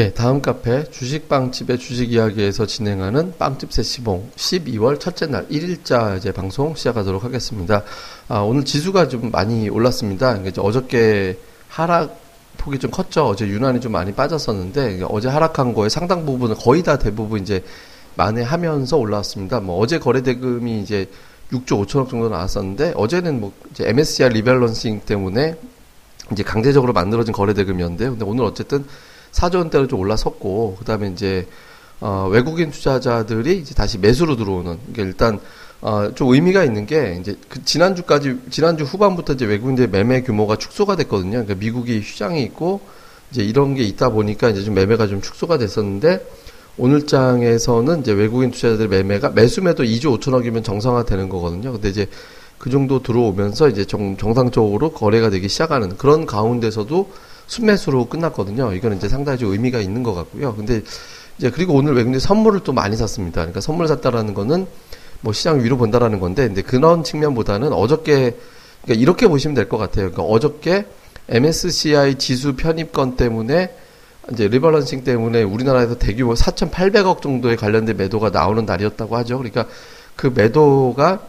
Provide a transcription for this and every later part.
예, 다음 카페 주식빵집의 주식 이야기에서 진행하는 빵집 세시봉 12월 첫째 날 1일자 이제 방송 시작하도록 하겠습니다. 아, 오늘 지수가 좀 많이 올랐습니다. 그러니까 어저께 하락 폭이 좀 컸죠. 어제 유난히 좀 많이 빠졌었는데 어제 하락한 거에 상당 부분은 거의 다 대부분 이제 만회하면서 올라왔습니다. 뭐 어제 거래 대금이 이제 6조 5천억 정도 나왔었는데 어제는 뭐 이제 MSCI 리밸런싱 때문에 이제 강제적으로 만들어진 거래 대금이었는데 근데 오늘 어쨌든 4조 원대로 좀 올라섰고 그다음에 이제 어, 외국인 투자자들이 이제 다시 매수로 들어오는 그러니까 일단 어, 좀 의미가 있는 게 이제 그 지난주까지 지난주 후반부터 이제 외국인들 매매 규모가 축소가 됐거든요. 그러니까 미국이 휴장이 있고 이제 이런 게 있다 보니까 이제 좀 매매가 좀 축소가 됐었는데 오늘 장에서는 이제 외국인 투자자들 매매가 매수매도 2조 5천억이면 정상화되는 거거든요. 근데 이제 그 정도 들어오면서 이제 정, 정상적으로 거래가 되기 시작하는 그런 가운데서도 순매수로 끝났거든요. 이거는 이제 상당히 좀 의미가 있는 것 같고요. 근데 이제 그리고 오늘 외국인 선물을 또 많이 샀습니다. 그러니까 선물 샀다라는 거는 뭐 시장 위로 본다라는 건데, 근데 그런 측면보다는 어저께 그러니까 이렇게 보시면 될 것 같아요. 그러니까 어저께 MSCI 지수 편입건 때문에 이제 리버런싱 때문에 우리나라에서 대규모 4,800억 정도의 관련된 매도가 나오는 날이었다고 하죠. 그러니까 그 매도가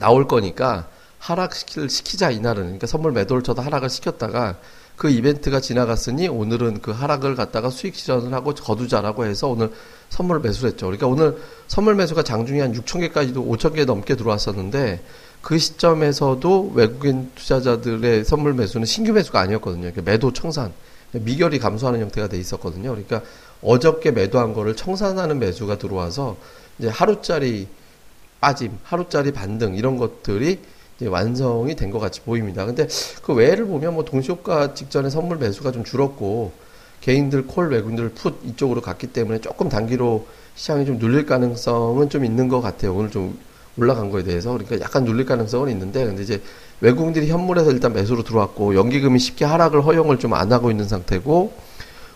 나올 거니까 하락시킬 시키자 이날은 그러니까 선물 매도를 쳐도 하락을 시켰다가 그 이벤트가 지나갔으니 오늘은 그 하락을 갖다가 수익 실현을 하고 거두자라고 해서 오늘 선물 매수를 했죠. 그러니까 오늘 선물 매수가 장중에 한 6천 개까지도 5천 개 넘게 들어왔었는데 그 시점에서도 외국인 투자자들의 선물 매수는 신규 매수가 아니었거든요. 그러니까 매도 청산, 미결이 감소하는 형태가 돼 있었거든요. 그러니까 어저께 매도한 거를 청산하는 매수가 들어와서 이제 하루짜리 빠짐, 하루짜리 반등 이런 것들이 완성이 된 것 같이 보입니다. 근데 그 외를 보면 뭐 동시효과 직전에 선물 매수가 좀 줄었고 개인들 콜 외국인들 풋 이쪽으로 갔기 때문에 조금 단기로 시장이 좀 눌릴 가능성은 좀 있는 것 같아요. 오늘 좀 올라간 거에 대해서 그러니까 약간 눌릴 가능성은 있는데 근데 이제 외국인들이 현물에서 일단 매수로 들어왔고 연기금이 쉽게 하락을 허용을 좀 안 하고 있는 상태고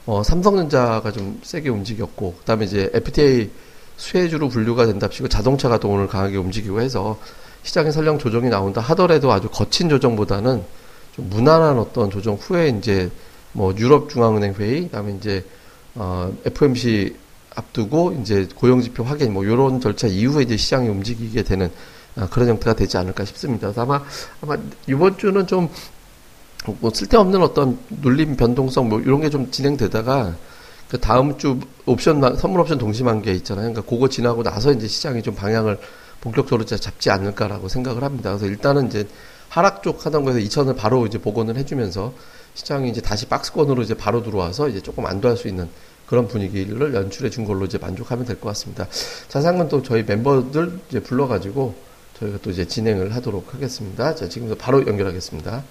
어, 삼성전자가 좀 세게 움직였고 그다음에 이제 FTA 수혜주로 분류가 된답시고 자동차가 또 오늘 강하게 움직이고 해서 시장에 설령 조정이 나온다 하더라도 아주 거친 조정보다는 좀 무난한 어떤 조정 후에 이제 뭐 유럽 중앙은행 회의, 그다음에 이제 어 FMC 앞두고 이제 고용 지표 확인 뭐 이런 절차 이후에 이제 시장이 움직이게 되는 아, 그런 형태가 되지 않을까 싶습니다. 아마 아마 이번 주는 좀 뭐 쓸데없는 어떤 눌림 변동성 뭐 이런 게 좀 진행되다가 그 다음 주 옵션 선물 옵션 동시만계 있잖아요. 그러니까 그거 지나고 나서 이제 시장이 좀 방향을 본격적으로 잡지 않을까라고 생각을 합니다. 그래서 일단은 이제 하락 쪽 하던 거에서 2천을 바로 이제 복원을 해주면서 시장이 이제 다시 박스권으로 이제 바로 들어와서 이제 조금 안도할 수 있는 그런 분위기를 연출해 준 걸로 이제 만족하면 될 것 같습니다. 자세한 또 저희 멤버들 이제 불러가지고 저희가 또 이제 진행을 하도록 하겠습니다. 자, 지금부터 바로 연결하겠습니다.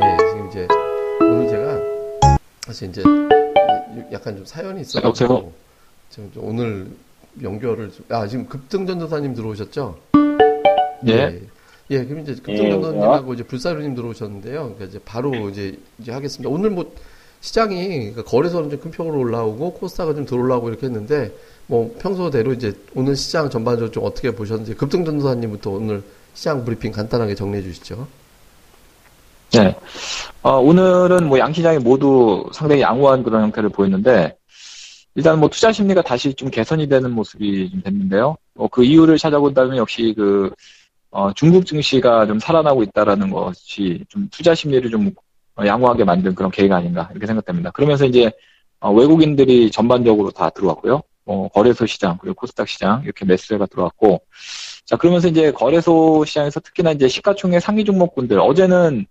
예, 지금 이제 오늘 제가 사실 이제 약간 좀 사연이 있어가지고 지금 오늘 연결을 아 지금 급등전도사님 들어오셨죠? 예. 예. 예, 그럼 이제 급등전도사님하고 예, 이제 불사르님 들어오셨는데요. 그러니까 이제 바로 이제 이제 하겠습니다. 오늘 뭐 시장이 그러니까 거래소는 좀큰 폭으로 올라오고 코스닥은 좀 들어올라오고 이렇게 했는데 뭐 평소대로 이제 오늘 시장 전반적으로 좀 어떻게 보셨는지 급등전도사님부터 오늘 시장 브리핑 간단하게 정리해 주시죠. 네. 어, 오늘은 뭐 양시장이 모두 상당히 양호한 그런 형태를 보였는데, 일단 뭐 투자 심리가 다시 좀 개선이 되는 모습이 좀 됐는데요. 어, 그 이유를 찾아본다면 역시 그, 어, 중국 증시가 좀 살아나고 있다라는 것이 좀 투자 심리를 좀 양호하게 만든 그런 계기가 아닌가 이렇게 생각됩니다. 그러면서 이제 어, 외국인들이 전반적으로 다 들어왔고요. 어, 거래소 시장 그리고 코스닥 시장 이렇게 매수세가 들어왔고 자 그러면서 이제 거래소 시장에서 특히나 이제 시가총액 상위 종목군들 어제는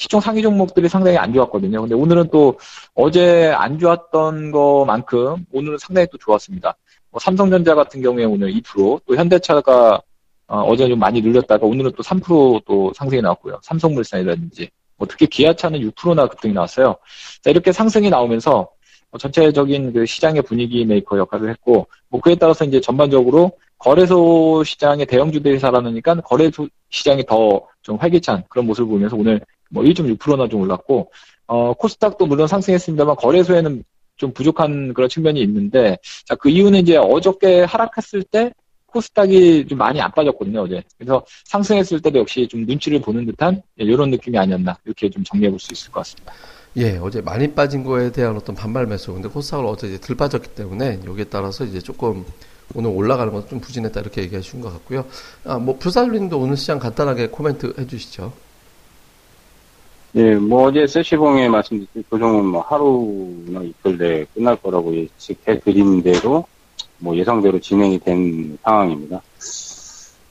시총 상위 종목들이 상당히 안 좋았거든요. 근데 오늘은 또 어제 안 좋았던 것만큼 오늘은 상당히 또 좋았습니다. 뭐 삼성전자 같은 경우에 오늘 2%, 또 현대차가 어, 제좀 많이 늘렸다가 오늘은 또 3%또 상승이 나왔고요. 삼성물산이라든지 뭐 특히 기아차는 6%나 급등이 나왔어요. 자, 이렇게 상승이 나오면서 뭐 전체적인 그 시장의 분위기 메이커 역할을 했고 뭐 그에 따라서 이제 전반적으로 거래소 시장의 대형주들이 살아나니까 거래소 시장이 더 좀 활기찬 그런 모습을 보면서 오늘 뭐 1.6%나 좀 올랐고 어, 코스닥도 물론 상승했습니다만 거래소에는 좀 부족한 그런 측면이 있는데 자 그 이유는 이제 어저께 하락했을 때 코스닥이 좀 많이 안 빠졌거든요, 어제. 그래서 상승했을 때도 역시 좀 눈치를 보는 듯한 이런 느낌이 아니었나, 이렇게 좀 정리해 볼 수 있을 것 같습니다. 예, 어제 많이 빠진 거에 대한 어떤 반발 매수. 근데 코스닥을 어제 이제 들 빠졌기 때문에 여기에 따라서 이제 조금 오늘 올라가는 건 좀 부진했다 이렇게 얘기해 주신 것 같고요. 아, 뭐 불살님도 오늘 시장 간단하게 코멘트 해 주시죠. 예, 뭐 어제 세시봉에 말씀드린 조정은 뭐 하루나 이틀 내에 끝날 거라고 예측해 드린 대로 뭐 예상대로 진행이 된 상황입니다.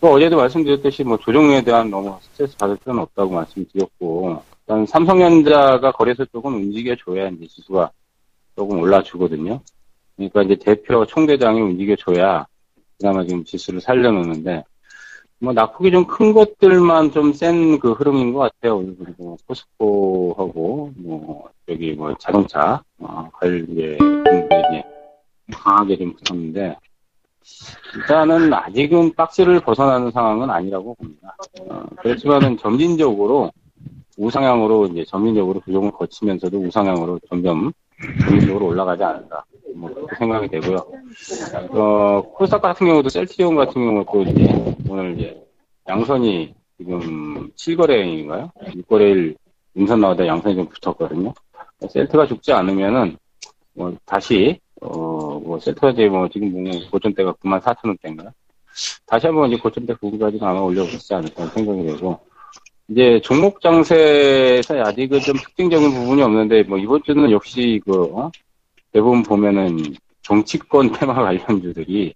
또 어제도 말씀드렸듯이 뭐 조정에 대한 너무 스트레스 받을 필요는 없다고 말씀드렸고 일단 삼성전자가 거래소 쪽은 움직여줘야 이제 지수가 조금 올라주거든요. 그러니까 이제 대표 총대장이 움직여줘야 그나마 지금 지수를 살려놓는데 뭐 낙폭이 좀 큰 것들만 좀 센 그 흐름인 것 같아요. 그리고 포스코하고 뭐 여기 뭐 자동차 어, 관계 종들이 강하게 좀 붙었는데 일단은 아직은 박스를 벗어나는 상황은 아니라고 봅니다. 어, 그렇지만은 점진적으로 우상향으로 이제 점진적으로 부종을 거치면서도 우상향으로 점점 점진적으로 올라가지 않을까 뭐 그렇게 생각이 되고요. 어, 코스닥 같은 경우도 셀티온 같은 경우도 이제 오늘 이제 양선이 지금 7거래인가요? 6거래일 음선 나오다 양선이 좀 붙었거든요. 셀트가 죽지 않으면은 뭐 다시 어뭐 셀트가 이제 뭐 지금 보면 고점대가 9만 4천 원대인가요? 다시 한번 이제 고점대 부분까지 아마 올려보지 않을까 생각이 되고 이제 종목 장세에서 아직은 좀 특징적인 부분이 없는데 뭐 이번 주는 역시 그 어? 대부분 보면은 정치권 테마 관련주들이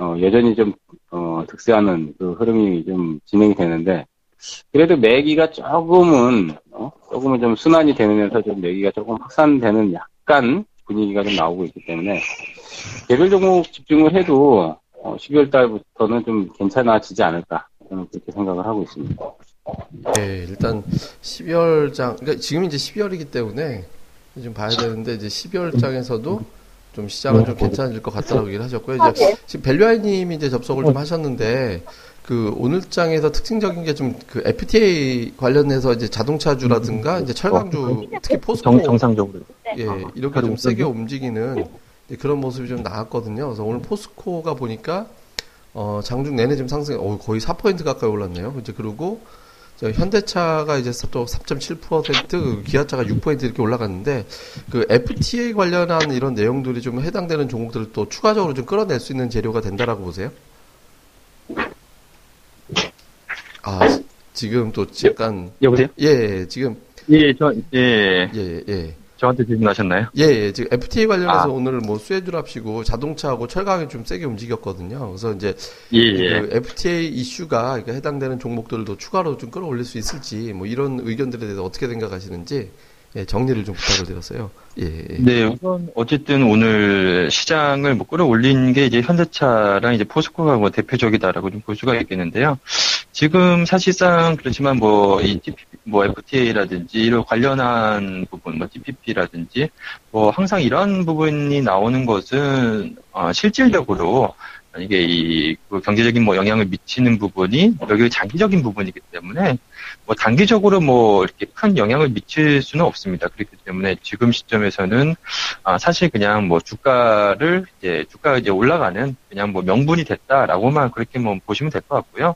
어, 여전히 좀 어, 득세하는 그 흐름이 좀 진행이 되는데 그래도 매기가 조금은 어, 조금은 좀 순환이 되면서 좀 매기가 조금 확산되는 약간 분위기가 좀 나오고 있기 때문에 개별 종목 집중을 해도 어, 12월 달부터는 좀 괜찮아지지 않을까 저는 그렇게 생각을 하고 있습니다. 네, 일단 12월 장, 그러니까 지금 이제 12월이기 때문에 좀 봐야 되는데 이제 12월장에서도 좀 시장은 좀 괜찮아질 것 같다고 얘기를 하셨고요. 이제 지금 벨류아이님이 이제 접속을 좀 하셨는데 그 오늘 장에서 특징적인 게 좀 그 FTA 관련해서 이제 자동차주라든가 이제 철강주 특히 포스코 정, 상적으로. 예 이렇게 좀 세게 움직이는 그런 모습이 좀 나왔거든요. 그래서 오늘 포스코가 보니까 어 장중 내내 지금 상승 어, 거의 4% 가까이 올랐네요. 이제 그리고 현대차가 이제 또 3.7%, 기아차가 6% 이렇게 올라갔는데 그 FTA 관련한 이런 내용들이 좀 해당되는 종목들을 또 추가적으로 좀 끌어낼 수 있는 재료가 된다라고 보세요? 아 지금 또 약간 여보세요? 예 지금 예, 저, 예, 예 예. 저한테 질문하셨나요? 예, 예. 지금 FTA 관련해서 아. 오늘 뭐 수혜주랍시고 자동차하고 철강이 좀 세게 움직였거든요. 그래서 이제 예, 예. 그 FTA 이슈가 그러니까 해당되는 종목들도 추가로 좀 끌어올릴 수 있을지 뭐 이런 의견들에 대해서 어떻게 생각하시는지 예, 정리를 좀 부탁을 드렸어요. 예. 예. 네, 우선 어쨌든 오늘 시장을 뭐 끌어올린 게 이제 현대차랑 이제 포스코가 뭐 대표적이다라고 좀 볼 수가 있겠는데요. 지금 사실상 그렇지만 뭐이 뭐 FTA라든지 이런 관련한 부분, 뭐 TPP라든지 뭐 항상 이런 부분이 나오는 것은 어, 실질적으로 이게 이 그 경제적인 뭐 영향을 미치는 부분이 여기 장기적인 부분이기 때문에 뭐 단기적으로 뭐 이렇게 큰 영향을 미칠 수는 없습니다. 그렇기 때문에 지금 시점에서는 아 사실 그냥 뭐 주가를 이제 주가가 이제 올라가는 그냥 뭐 명분이 됐다라고만 그렇게 뭐 보시면 될 것 같고요.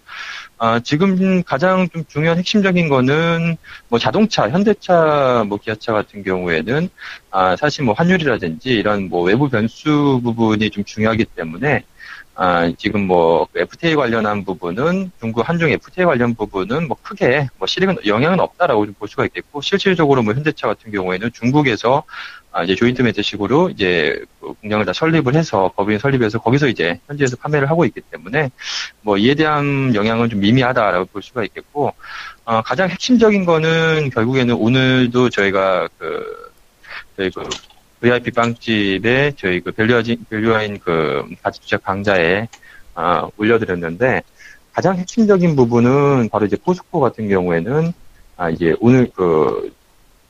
아 지금 가장 좀 중요한 핵심적인 거는 뭐 자동차, 현대차, 뭐 기아차 같은 경우에는 아 사실 뭐 환율이라든지 이런 뭐 외부 변수 부분이 좀 중요하기 때문에 아, 지금 뭐 FTA 관련한 부분은 중국 한중 FTA 관련 부분은 뭐 크게 뭐 실익은 영향은 없다라고 좀볼 수가 있겠고 실질적으로 뭐 현대차 같은 경우에는 중국에서 아, 이제 조인트 매트식으로 이제 그 공장을 다 설립을 해서 법인 설립해서 거기서 이제 현지에서 판매를 하고 있기 때문에 뭐 이에 대한 영향은 좀 미미하다라고 볼 수가 있겠고 어, 가장 핵심적인 거는 결국에는 오늘도 저희가 그 저희 그 VIP 빵집에 저희 그 밸류아인, 밸류아인 그 가치주책 강좌에 아, 올려드렸는데 가장 핵심적인 부분은 바로 이제 포스코 같은 경우에는 아, 이제 오늘 그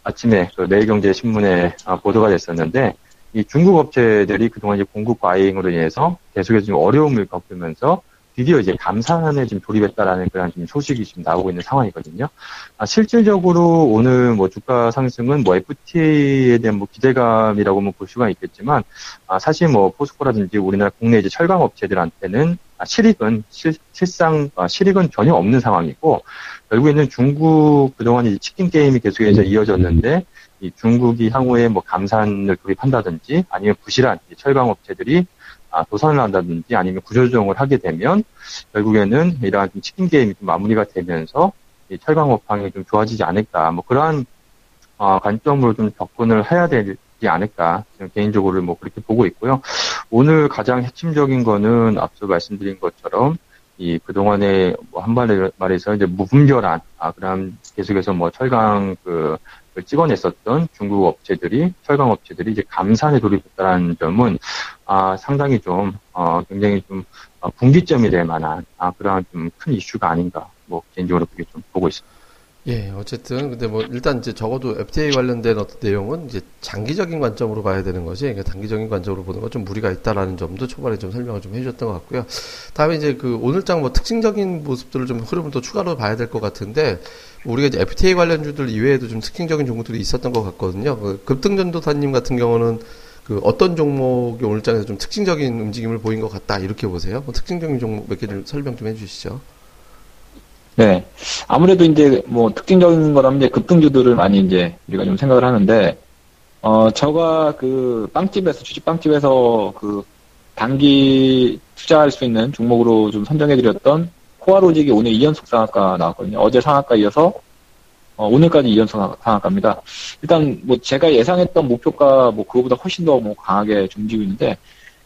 아침에 그 매일경제 신문에 아, 보도가 됐었는데 이 중국 업체들이 그동안 이제 공급 과잉으로 인해서 계속해서 좀 어려움을 겪으면서 드디어 이제 감산에 지금 돌입했다라는 그런 좀 소식이 지금 나오고 있는 상황이거든요. 아, 실질적으로 오늘 뭐 주가 상승은 뭐 FTA에 대한 뭐 기대감이라고 뭐볼 수가 있겠지만 아, 사실 뭐 포스코라든지 우리나라 국내 이제 철강 업체들한테는 아, 실익은 실, 실상 아, 실익은 전혀 없는 상황이고 결국에는 중국 그동안 이제 치킨 게임이 계속해서 이어졌는데 이 중국이 향후에 뭐 감산을 돌입한다든지 아니면 부실한 철강 업체들이 아, 도산을 한다든지 아니면 구조조정을 하게 되면 결국에는 이러한 치킨 게임이 좀 마무리가 되면서 이 철강 업황이 좀 좋아지지 않을까 뭐 그러한 어, 관점으로 좀 접근을 해야 되지 않을까 개인적으로 뭐 그렇게 보고 있고요. 오늘 가장 핵심적인 거는 앞서 말씀드린 것처럼 이 그동안에 뭐한 말에서 이제 무분별한 아 그럼 계속해서 뭐 철강 그 찍어냈었던 중국 업체들이 철강 업체들이 이제 감산에 돌입했다는 점은 아 상당히 좀 어, 굉장히 좀 어, 분기점이 될 만한 아 그러한 좀 큰 이슈가 아닌가 뭐 개인적으로 그렇게 좀 보고 있습니다. 예, 어쨌든 근데 뭐 일단 이제 적어도 FTA 관련된 어떤 내용은 이제 장기적인 관점으로 봐야 되는 거지, 그러니까 단기적인 관점으로 보는 건 좀 무리가 있다라는 점도 초반에 좀 설명을 좀 해주셨던 것 같고요. 다음에 이제 그 오늘장 뭐 특징적인 모습들을 좀 흐름을 또 추가로 봐야 될 것 같은데 우리가 이제 FTA 관련주들 이외에도 좀 특징적인 종목들이 있었던 것 같거든요. 그 급등전도사님 같은 경우는 그 어떤 종목이 오늘장에서 좀 특징적인 움직임을 보인 것 같다 이렇게 보세요. 뭐 특징적인 종목 몇 개 좀 설명 좀 해주시죠. 네. 아무래도 이제 뭐 특징적인 거라면 이제 급등주들을 많이 이제 우리가 좀 생각을 하는데, 어, 저가 그 빵집에서, 주식빵집에서 그 단기 투자할 수 있는 종목으로 좀 선정해드렸던 코아로직이 오늘 2연속 상한가 나왔거든요. 어제 상한가 이어서 어, 오늘까지 2연속 상한가입니다. 일단 뭐 제가 예상했던 목표가 뭐 그거보다 훨씬 더 뭐 강하게 움직이고 있는데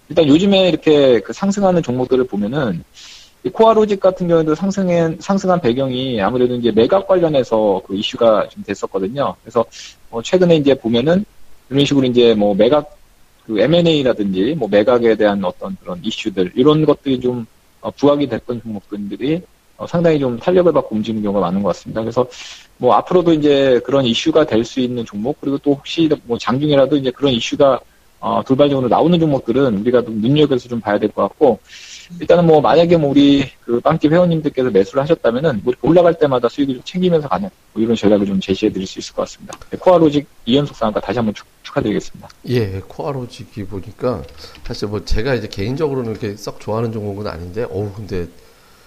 일단 요즘에 이렇게 그 상승하는 종목들을 보면은 코아로직 같은 경우에도 상승한, 상승한 배경이 아무래도 이제 매각 관련해서 그 이슈가 좀 됐었거든요. 그래서 뭐 최근에 이제 보면은 이런 식으로 이제 뭐 매각, 그 M&A라든지 뭐 매각에 대한 어떤 그런 이슈들, 이런 것들이 좀 어, 부각이 됐던 종목들이 어, 상당히 좀 탄력을 받고 움직이는 경우가 많은 것 같습니다. 그래서 뭐 앞으로도 이제 그런 이슈가 될 수 있는 종목, 그리고 또 혹시 뭐 장중이라도 이제 그런 이슈가 어, 돌발적으로 나오는 종목들은 우리가 좀 눈여겨서 좀 봐야 될 것 같고, 일단은 뭐 만약에 뭐 우리 그 빵집 회원님들께서 매수를 하셨다면은 뭐 올라갈 때마다 수익을 좀 챙기면서 가는 뭐 이런 전략을 좀 제시해 드릴 수 있을 것 같습니다. 네, 코아로직 이연속 상한가 다시 한번 축, 하드리겠습니다 예, 코아로직이 보니까 사실 뭐 제가 이제 개인적으로는 이렇게 썩 좋아하는 종목은 아닌데, 어우 근데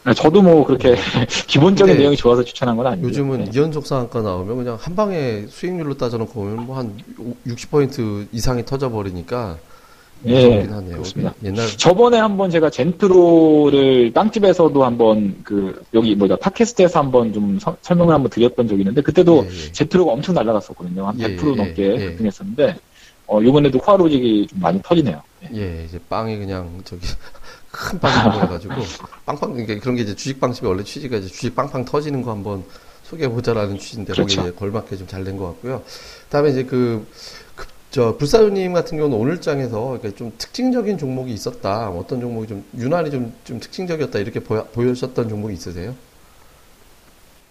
네, 저도 뭐 그렇게 기본적인 내용이 좋아서 추천한 건 아니고 요즘은 네. 이연속 상한가 나오면 그냥 한 방에 수익률로 따져놓고 보면 뭐 한 60% 이상이 터져버리니까 예, 그렇습니다. 옛날 저번에 한번 제가 젠트로를 빵집에서도 한번 그 여기 뭐냐 팟캐스트에서 한번 좀 서, 설명을 한번 드렸던 적이 있는데 그때도 예, 예. 젠트로가 엄청 날라갔었거든요. 한 100% 예, 예, 넘게 예. 급등했었는데 어 요번에도 코아로직이 좀 많이 터지네요. 예, 이제 빵이 그냥 저기 큰 빵이 들어가지고 빵빵 그러니까 그런 게 이제 주식 빵집의 원래 취지가 이제 주식 빵빵 터지는 거 한번 소개해 보자라는 취지인데 그렇죠. 거기에 걸맞게 좀 잘 된 것 같고요. 그다음에 이제 그 저 불사조님 같은 경우는 오늘 장에서 좀 특징적인 종목이 있었다. 어떤 종목이 좀 유난히 좀, 좀 특징적이었다 이렇게 보여, 보여셨던 종목이 있으세요?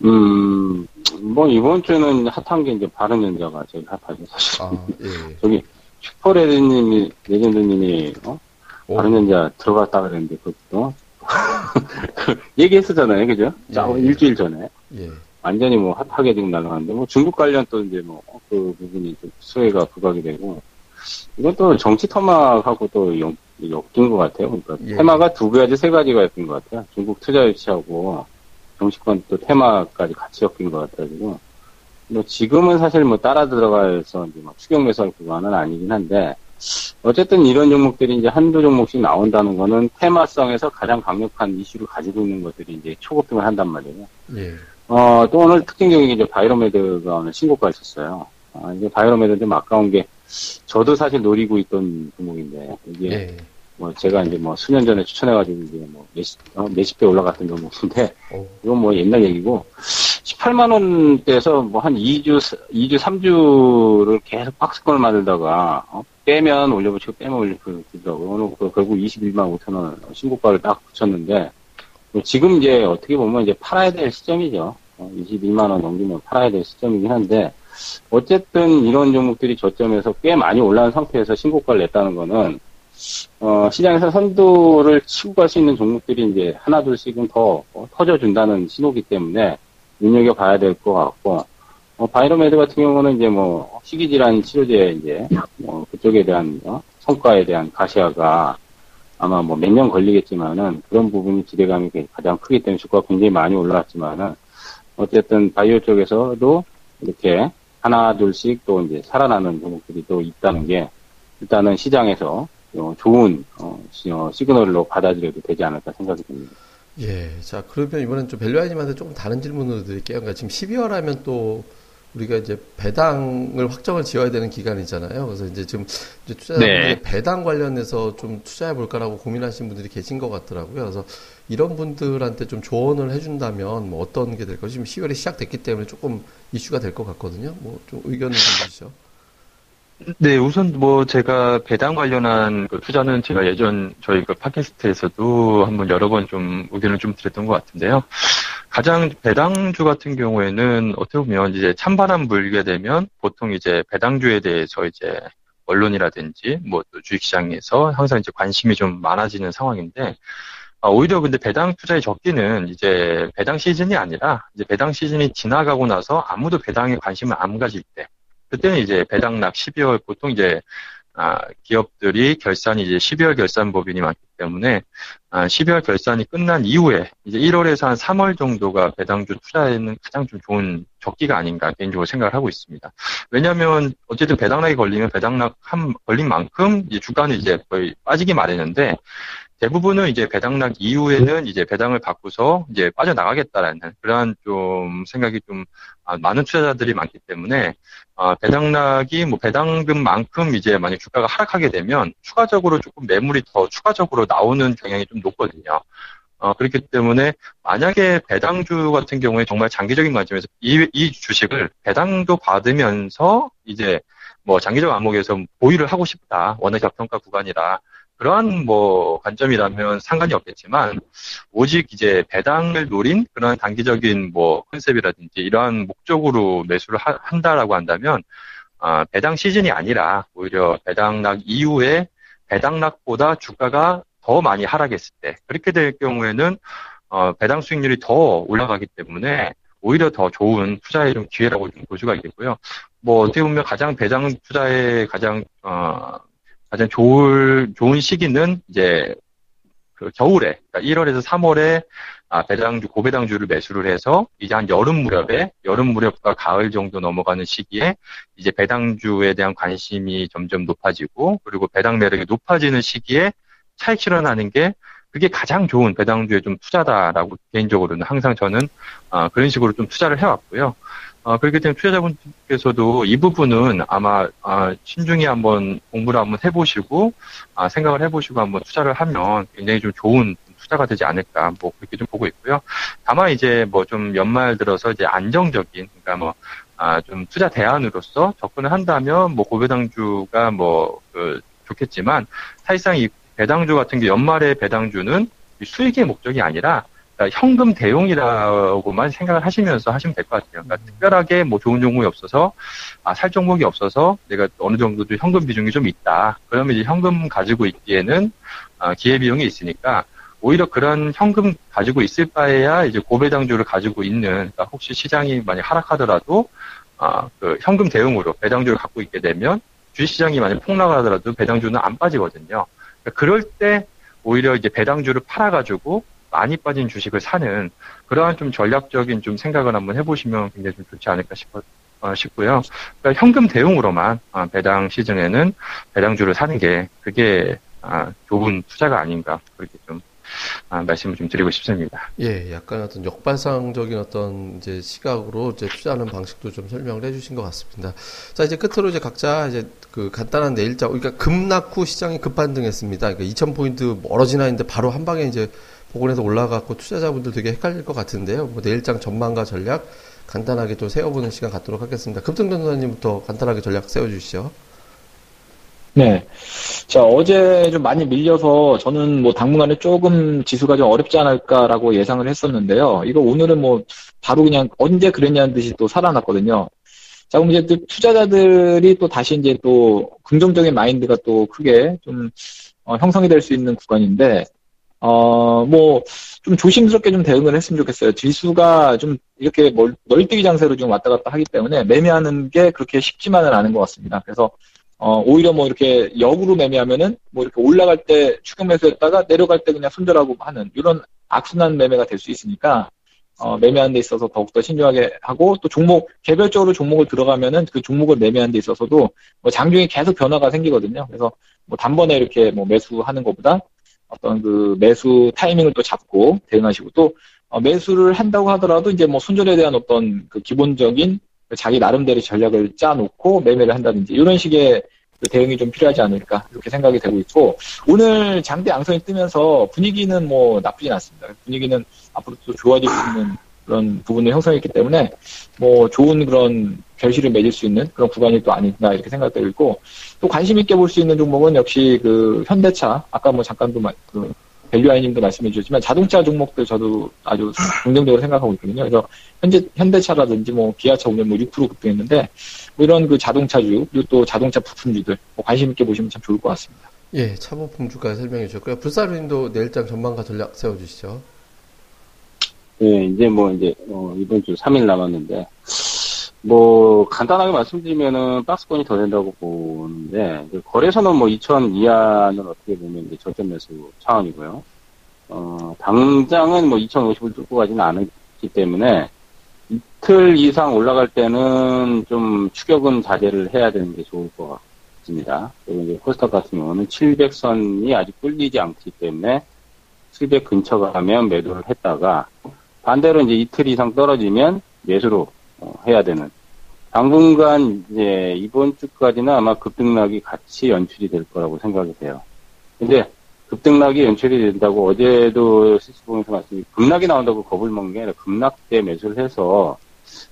음, 뭐 이번 주는 핫한 게 이제 바른 연자가 제일 핫하죠 사실. 아, 예. 저기 슈퍼레드님이 레전드님이 어? 바른 연자 들어갔다 그랬는데 그것도 그 얘기했었잖아요, 그죠? 예. 일주일 전에. 예. 완전히 뭐 핫하게 지금 날아가는데 뭐 중국 관련 또 이제 뭐 그 부분이 좀 수혜가 부각이 되고 이것도 정치 토막하고 또 엮, 엮인 것 같아요. 그러니까 예. 테마가 두 가지 세 가지가 엮인 것 같아요. 중국 투자 유치하고 정치권 또 테마까지 같이 엮인 것 같아가지고 뭐 지금은 사실 뭐 따라 들어가서 이제 막 추격 매수할 구간은 아니긴 한데 어쨌든 이런 종목들이 이제 한두 종목씩 나온다는 거는 테마성에서 가장 강력한 이슈를 가지고 있는 것들이 이제 초급등을 한단 말이에요. 예. 어, 또 오늘 특징적인 게 이제 바이로메드가 오늘 신고가 있었어요. 아, 이게 바이로메드 좀 아까운 게, 저도 사실 노리고 있던 종목인데, 이게, 네. 뭐, 제가 이제 뭐, 수년 전에 추천해가지고, 이제 뭐, 몇십, 어, 몇십 배 올라갔던 종목인데, 오. 이건 뭐 옛날 얘기고, 18만원대에서 뭐 한 2주, 2주, 3주를 계속 박스권을 만들다가, 어, 빼면 올려붙이고 빼면 올려붙이더라고요. 오늘 그 결국 21만 5천원 신고가를 딱 붙였는데, 지금 이제 어떻게 보면 이제 팔아야 될 시점이죠. 22만 어, 원 넘기면 팔아야 될 시점이긴 한데 어쨌든 이런 종목들이 저점에서 꽤 많이 올라온 상태에서 신고가를 냈다는 거는 어, 시장에서 선도를 치고 갈 수 있는 종목들이 이제 하나 둘씩은 더 어, 터져준다는 신호기 때문에 눈여겨 봐야 될 것 같고 어, 바이로메드 같은 경우는 이제 뭐 식이질환 치료제 이제 뭐 그쪽에 대한 어, 성과에 대한 가시화가 아마 뭐 몇 년 걸리겠지만은 그런 부분이 기대감이 가장 크기 때문에 주가가 굉장히 많이 올라왔지만은 어쨌든 바이오 쪽에서도 이렇게 하나 둘씩 또 이제 살아나는 종목들이 또 있다는 게 일단은 시장에서 어, 좋은 어, 어, 시그널로 받아들여도 되지 않을까 생각이 듭니다. 예, 자 그러면 이번엔 좀 벨류아님한테 조금 다른 질문을 드릴게요. 그러니까 지금 12월 하면 또 우리가 이제 배당을 확정을 지어야 되는 기간이잖아요. 그래서 이제 지금 이제 투자자분들이 네. 배당 관련해서 좀 투자해 볼까라고 고민하시는 분들이 계신 것 같더라고요. 그래서 이런 분들한테 좀 조언을 해준다면 뭐 어떤 게 될까요? 지금 10월에 시작됐기 때문에 조금 이슈가 될 것 같거든요. 뭐 좀 의견을 좀 주시죠. 네, 우선 뭐 제가 배당 관련한 그 투자는 제가 예전 저희 그 팟캐스트에서도 한번 여러 번 좀 의견을 좀 드렸던 것 같은데요. 가장 배당주 같은 경우에는 어떻게 보면 이제 찬바람 불게 되면 보통 이제 배당주에 대해서 이제 언론이라든지 뭐 주식시장에서 항상 이제 관심이 좀 많아지는 상황인데 아, 오히려 근데 배당 투자의 적기는 이제 배당 시즌이 아니라 이제 배당 시즌이 지나가고 나서 아무도 배당에 관심을 안 가질 때 그때는 이제 배당락 12월 보통 이제 아, 기업들이 결산이 이제 12월 결산 법인이 많기 때문에 아, 12월 결산이 끝난 이후에 이제 1월에서 한 3월 정도가 배당주 투자에는 가장 좀 좋은 적기가 아닌가 개인적으로 생각을 하고 있습니다. 왜냐하면 어쨌든 배당락이 걸리면 배당락 한 걸린 만큼 이제 주가는 이제 거의 빠지기 마련인데 대부분은 이제 배당락 이후에는 이제 배당을 받고서 이제 빠져나가겠다라는 그러한 좀 생각이 좀 아, 많은 투자자들이 많기 때문에 아, 배당락이 뭐 배당금만큼 이제 만약 주가가 하락하게 되면 추가적으로 조금 매물이 더 추가적으로 나오는 경향이 좀 높거든요. 어, 그렇기 때문에 만약에 배당주 같은 경우에 정말 장기적인 관점에서 이, 이 주식을 배당도 받으면서 이제 뭐 장기적 안목에서 보유를 하고 싶다. 워낙 적평가 구간이라 그러한 뭐 관점이라면 상관이 없겠지만 오직 이제 배당을 노린 그런 단기적인 뭐 컨셉이라든지 이러한 목적으로 매수를 하, 한다라고 한다면 아, 배당 시즌이 아니라 오히려 배당락 이후에 배당락보다 주가가 더 많이 하락했을 때 그렇게 될 경우에는 어, 배당 수익률이 더 올라가기 때문에 오히려 더 좋은 투자의 좀 기회라고 좀 볼 수가 있겠고요. 뭐 어떻게 보면 가장 배당 투자의 가장 어, 가장 좋을, 좋은 시기는 이제 그 겨울에, 그러니까 1월에서 3월에 아, 배당주, 고배당주를 매수를 해서 이제 한 여름 무렵에, 여름 무렵과 가을 정도 넘어가는 시기에 이제 배당주에 대한 관심이 점점 높아지고 그리고 배당 매력이 높아지는 시기에 차익 실현하는 게 그게 가장 좋은 배당주에 좀 투자다라고 개인적으로는 항상 저는 아, 그런 식으로 좀 투자를 해왔고요. 어, 그렇기 때문에 투자자분께서도 이 부분은 아마 아, 신중히 한번 공부를 한번 해보시고 아, 생각을 해보시고 한번 투자를 하면 굉장히 좀 좋은 투자가 되지 않을까 뭐 그렇게 좀 보고 있고요. 다만 이제 뭐 좀 연말 들어서 이제 안정적인 그러니까 뭐 아, 좀 투자 대안으로서 접근을 한다면 뭐 고배당주가 뭐 그, 좋겠지만 사실상 이 배당주 같은 게 연말의 배당주는 수익의 목적이 아니라 그러니까 현금 대용이라고만 생각을 하시면서 하시면 될 것 같아요. 그러니까 음. 특별하게 뭐 좋은 종목이 없어서 아, 살 종목이 없어서 내가 어느 정도도 현금 비중이 좀 있다. 그러면 이제 현금 가지고 있기에는 아, 기회 비용이 있으니까 오히려 그런 현금 가지고 있을 바에야 이제 고배당주를 가지고 있는 그러니까 혹시 시장이 많이 하락하더라도 아, 그 현금 대용으로 배당주를 갖고 있게 되면 주식시장이 만약 폭락하더라도 배당주는 안 빠지거든요. 그러니까 그럴 때 오히려 이제 배당주를 팔아가지고 많이 빠진 주식을 사는 그러한 좀 전략적인 좀 생각을 한번 해보시면 굉장히 좀 좋지 않을까 싶어, 어, 싶고요. 그러니까 현금 대용으로만 어, 배당 시즌에는 배당주를 사는 게 그게 아, 좋은 투자가 아닌가 그렇게 좀 아, 말씀을 좀 드리고 싶습니다. 예, 약간 어떤 역발상적인 어떤 이제 시각으로 이제 투자하는 방식도 좀 설명을 해주신 것 같습니다. 자, 이제 끝으로 이제 각자 이제 그 간단한 내일자, 그러니까 급락 후 시장이 급반등했습니다. 그러니까 2,000포인트 멀어지나 했는데 바로 한 방에 이제 복원해서 올라갔고 투자자분들 되게 헷갈릴 것 같은데요. 뭐 내일장 전망과 전략 간단하게 또 세워보는 시간 갖도록 하겠습니다. 급등전 도사님부터 간단하게 전략 세워주시죠. 네. 자, 어제 좀 많이 밀려서 저는 뭐 당분간에 조금 지수가 좀 어렵지 않을까라고 예상을 했었는데요. 이거 오늘은 뭐 바로 그냥 언제 그랬냐는 듯이 또 살아났거든요. 자, 그럼 이제 또 투자자들이 또 다시 이제 또 긍정적인 마인드가 또 크게 좀 어, 형성이 될 수 있는 구간인데 어, 뭐, 좀 조심스럽게 좀 대응을 했으면 좋겠어요. 지수가 좀 이렇게 멀, 널뛰기 장세로 좀 왔다 갔다 하기 때문에 매매하는 게 그렇게 쉽지만은 않은 것 같습니다. 그래서, 어, 오히려 뭐 이렇게 역으로 매매하면은 뭐 이렇게 올라갈 때 추격 매수했다가 내려갈 때 그냥 손절하고 하는 이런 악순환 매매가 될 수 있으니까, 어, 매매하는 데 있어서 더욱더 신중하게 하고 또 종목, 개별적으로 종목을 들어가면은 그 종목을 매매하는 데 있어서도 뭐 장중에 계속 변화가 생기거든요. 그래서 뭐 단번에 이렇게 뭐 매수하는 것보다 어떤 그 매수 타이밍을 또 잡고 대응하시고 또 어, 매수를 한다고 하더라도 이제 뭐 손절에 대한 어떤 그 기본적인 자기 나름대로 전략을 짜놓고 매매를 한다든지 이런 식의 그 대응이 좀 필요하지 않을까 이렇게 생각이 되고 있고 오늘 장대 양성이 뜨면서 분위기는 뭐 나쁘진 않습니다. 분위기는 앞으로 또 좋아질 수 있는 그런 부분을 형성했기 때문에 뭐 좋은 그런 결실을 맺을 수 있는 그런 구간이 또 아닌가 이렇게 생각되고 있고 또 관심 있게 볼 수 있는 종목은 역시 그 현대차 아까 뭐 잠깐도 그 밸류아이님도 말씀해 주셨지만 자동차 종목들 저도 아주 긍정적으로 생각하고 있거든요. 그래서 현재 현대차라든지 뭐 기아차 오늘 뭐 6% 급등했는데 뭐 이런 그 자동차주 그리고 또 자동차 부품주들 뭐 관심 있게 보시면 참 좋을 것 같습니다. 예, 차부품주까지 설명해 주셨고요. 불사르님도 내일장 전망과 전략 세워주시죠. 예, 이제 뭐 이제 어, 이번 주 3일 남았는데 뭐 간단하게 말씀드리면은 박스권이 더 된다고 보는데 거래소는 뭐 2천 이하는 어떻게 보면 이제 저점 매수 차원이고요. 어, 당장은 뭐 2,050을 뚫고 가지는 않기 때문에 이틀 이상 올라갈 때는 좀 추격은 자제를 해야 되는 게 좋을 것 같습니다. 그리고 이제 코스닥 같은 경우는 700선이 아직 뚫리지 않기 때문에 700 근처 가면 매도를 했다가 반대로 이제 이틀 이상 떨어지면 매수로 어, 해야 되는. 당분간 이제 이번 주까지는 아마 급등락이 같이 연출이 될 거라고 생각이 돼요. 근데 급등락이 연출이 된다고 어제도 시스봉에서 말씀이 급락이 나온다고 겁을 먹는 게 아니라 급락 때 매수를 해서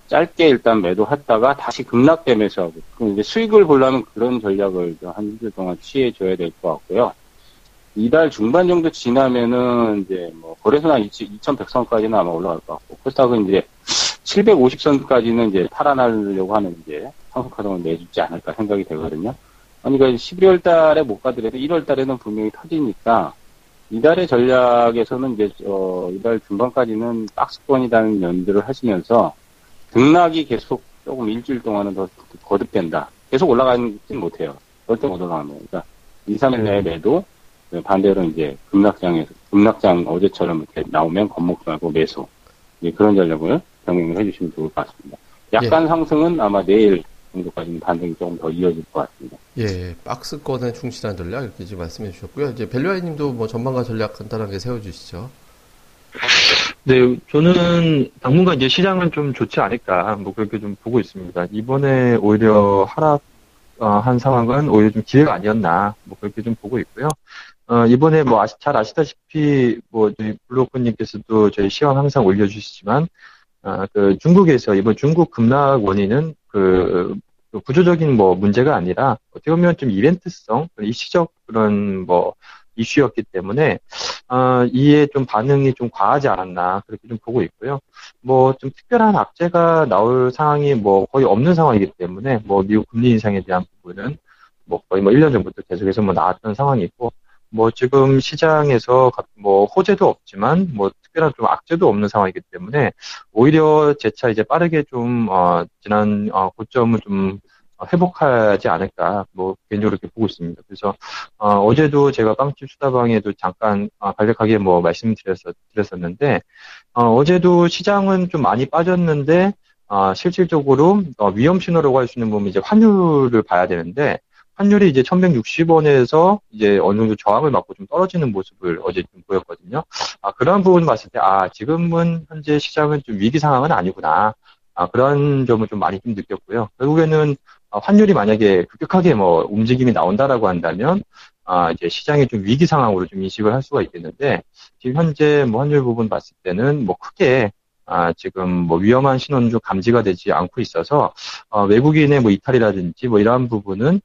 짧게 일단 매도했다가 다시 급락 때 매수하고 이제 수익을 보려면 그런 전략을 한 일주일 동안 취해줘야 될 것 같고요. 이달 중반 정도 지나면은 이제 뭐 거래소나 2,100선까지는 아마 올라갈 것 같고 코스닥은 이제 750선까지는 이제 탈환하려고 하는 이제 상승카동을 내주지 않을까 생각이 되거든요. 그러니까 11월 달에 못 가더라도 1월 달에는 분명히 터지니까 이달의 전략에서는 이제 어 이달 중반까지는 박스권이라는 연들을 하시면서 등락이 계속 조금 일주일 동안은 더 거듭된다. 계속 올라가지는 못해요. 절대 못 올라가면. 그러니까 2, 3일 내에 매도 네, 반대로 이제 급락장에서 급락장 어제처럼 이렇게 나오면 겁먹지 말고 매수 그런 전략을 병행을 해주시면 좋을 것 같습니다. 약간 예. 상승은 아마 내일 정도까지는 반등이 조금 더 이어질 것 같습니다. 예, 박스권에 충실한 전략 이렇게 지금 말씀해 주셨고요. 이제 벨류아이님도 뭐 전망과 전략 간단하게 세워주시죠. 네, 저는 당분간 이제 시장은 좀 좋지 않을까 뭐 그렇게 좀 보고 있습니다. 이번에 오히려 하락 어, 한 상황은 오히려 좀 기회가 아니었나 뭐 그렇게 좀 보고 있고요. 어, 이번에 뭐 아시, 잘 아시다시피 뭐 저희 블로커님께서도 저희 시황 항상 올려주시지만 아, 그 중국에서 이번 중국 급락 원인은 그, 그 구조적인 뭐 문제가 아니라 어떻게 보면 좀 이벤트성, 일시적 그런 뭐 이슈였기 때문에 어, 이에 좀 반응이 좀 과하지 않았나 그렇게 좀 보고 있고요. 뭐 좀 특별한 악재가 나올 상황이 뭐 거의 없는 상황이기 때문에 뭐 미국 금리 인상에 대한 부분은 뭐 거의 뭐 1년 전부터 계속해서 뭐 나왔던 상황이고 뭐 지금 시장에서 뭐 호재도 없지만 뭐 특별한 좀 악재도 없는 상황이기 때문에 오히려 재차 이제 빠르게 좀 어, 지난 어, 고점을 좀 회복하지 않을까 뭐 개인적으로 이렇게 보고 있습니다. 그래서 어, 제도 제가 빵집 수다방에도 잠깐 어, 간략하게 뭐 말씀드렸었는데 어, 제도 시장은 좀 많이 빠졌는데 어, 실질적으로 어, 위험 신호라고 할 수 있는 부분 이제 환율을 봐야 되는데 환율이 이제 1160원에서 이제 어느 정도 저항을 맞고 좀 떨어지는 모습을 어제 좀 보였거든요. 아, 그런 부분 봤을 때, 아, 지금은 현재 시장은 좀 위기 상황은 아니구나. 아, 그런 점을 좀 많이 좀 느꼈고요. 결국에는 아, 환율이 만약에 급격하게 뭐 움직임이 나온다라고 한다면, 아, 이제 시장이 좀 위기 상황으로 좀 인식을 할 수가 있겠는데, 지금 현재 뭐 환율 부분 봤을 때는 뭐 크게 아, 지금 뭐 위험한 좀 감지가 되지 않고 있어서, 어, 외국인의 뭐 이탈이라든지 뭐 이러한 부분은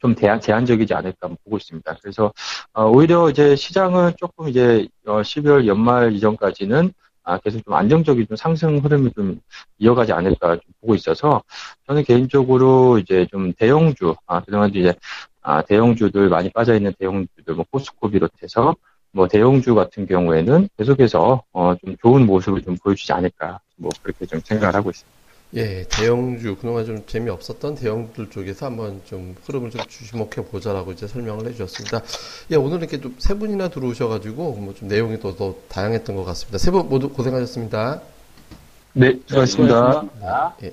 좀 대안, 제한적이지 않을까 보고 있습니다. 그래서 어, 오히려 이제 시장은 조금 이제 어, 12월 연말 이전까지는 아, 계속 좀 안정적인 좀 상승 흐름이 좀 이어가지 않을까 좀 보고 있어서 저는 개인적으로 이제 좀 대형주, 아, 그동안 이제 아, 대형주들 많이 빠져 있는 대형주들 뭐 포스코 비롯해서 뭐 대형주 같은 경우에는 계속해서 어, 좀 좋은 모습을 좀 보여주지 않을까 뭐 그렇게 좀 생각을 하고 있습니다. 예, 대형주 그동안 좀 재미없었던 대형들 쪽에서 한번 좀 흐름을 좀 주목해 보자라고 이제 설명을 해주셨습니다. 예, 오늘 이렇게 좀 세 분이나 들어오셔가지고 뭐 좀 내용이 또더 다양했던 것 같습니다. 세 분 모두 고생하셨습니다. 네, 수고하셨습니다. 예.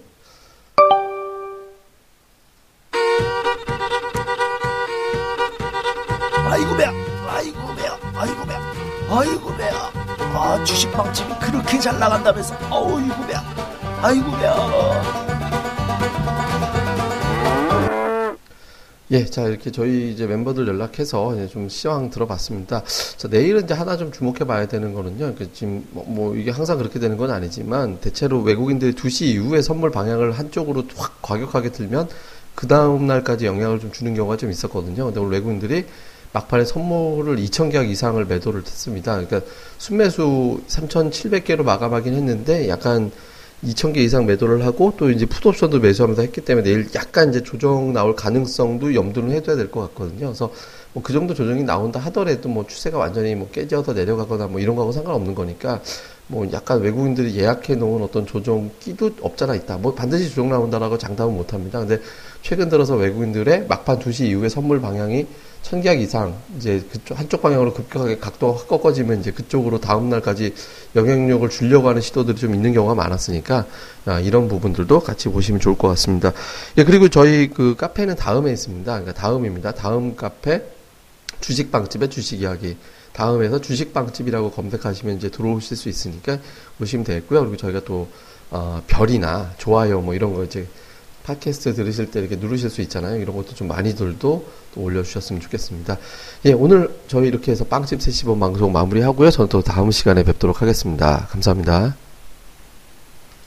아이고 배야 아이고 배야 아이고 배야 아이고 배야 아 주식빵집이 그렇게 잘 나간다면서 아이고 배야 아이고 배야 예, 자, 이렇게 저희 이제 멤버들 연락해서 이제 좀 시황 들어봤습니다. 자, 내일은 이제 하나 좀 주목해 봐야 되는 거는요. 그 지금 뭐, 뭐 이게 항상 그렇게 되는 건 아니지만 대체로 외국인들이 2시 이후에 선물 방향을 한쪽으로 확 과격하게 들면 그 다음 날까지 영향을 좀 주는 경우가 좀 있었거든요. 근데 오늘 외국인들이 막판에 선물을 2,000계약 이상을 매도를 했습니다. 그러니까 순매수 3,700개로 마감하긴 했는데 약간 2,000개 이상 매도를 하고 또 이제 풋옵션도 매수하면서 했기 때문에 내일 약간 이제 조정 나올 가능성도 염두는 해둬야 될 것 같거든요. 그래서 뭐 그 정도 조정이 나온다 하더라도 뭐 추세가 완전히 뭐 깨져서 내려가거나 뭐 이런 거하고 상관없는 거니까 뭐 약간 외국인들이 예약해 놓은 어떤 조정 끼도 없잖아 있다. 뭐 반드시 조정 나온다라고 장담은 못 합니다. 근데 최근 들어서 외국인들의 막판 2시 이후에 선물 방향이 천 계약 이상 이제 그쪽 한쪽 방향으로 급격하게 각도가 확 꺾어지면 이제 그쪽으로 다음 날까지 영향력을 주려고 하는 시도들이 좀 있는 경우가 많았으니까 아, 이런 부분들도 같이 보시면 좋을 것 같습니다. 예, 그리고 저희 그 카페는 다음에 있습니다. 그러니까 다음입니다. 다음 카페 주식빵집의 주식 이야기. 다음에서 주식빵집이라고 검색하시면 이제 들어오실 수 있으니까 오시면 되겠고요. 그리고 저희가 또 어, 별이나 좋아요 뭐 이런 거 이제 팟캐스트 들으실 때 이렇게 누르실 수 있잖아요. 이런 것도 좀 많이들도 또 올려주셨으면 좋겠습니다. 예, 오늘 저희 이렇게 해서 빵집 세시본 방송 마무리하고요. 저는 또 다음 시간에 뵙도록 하겠습니다. 감사합니다.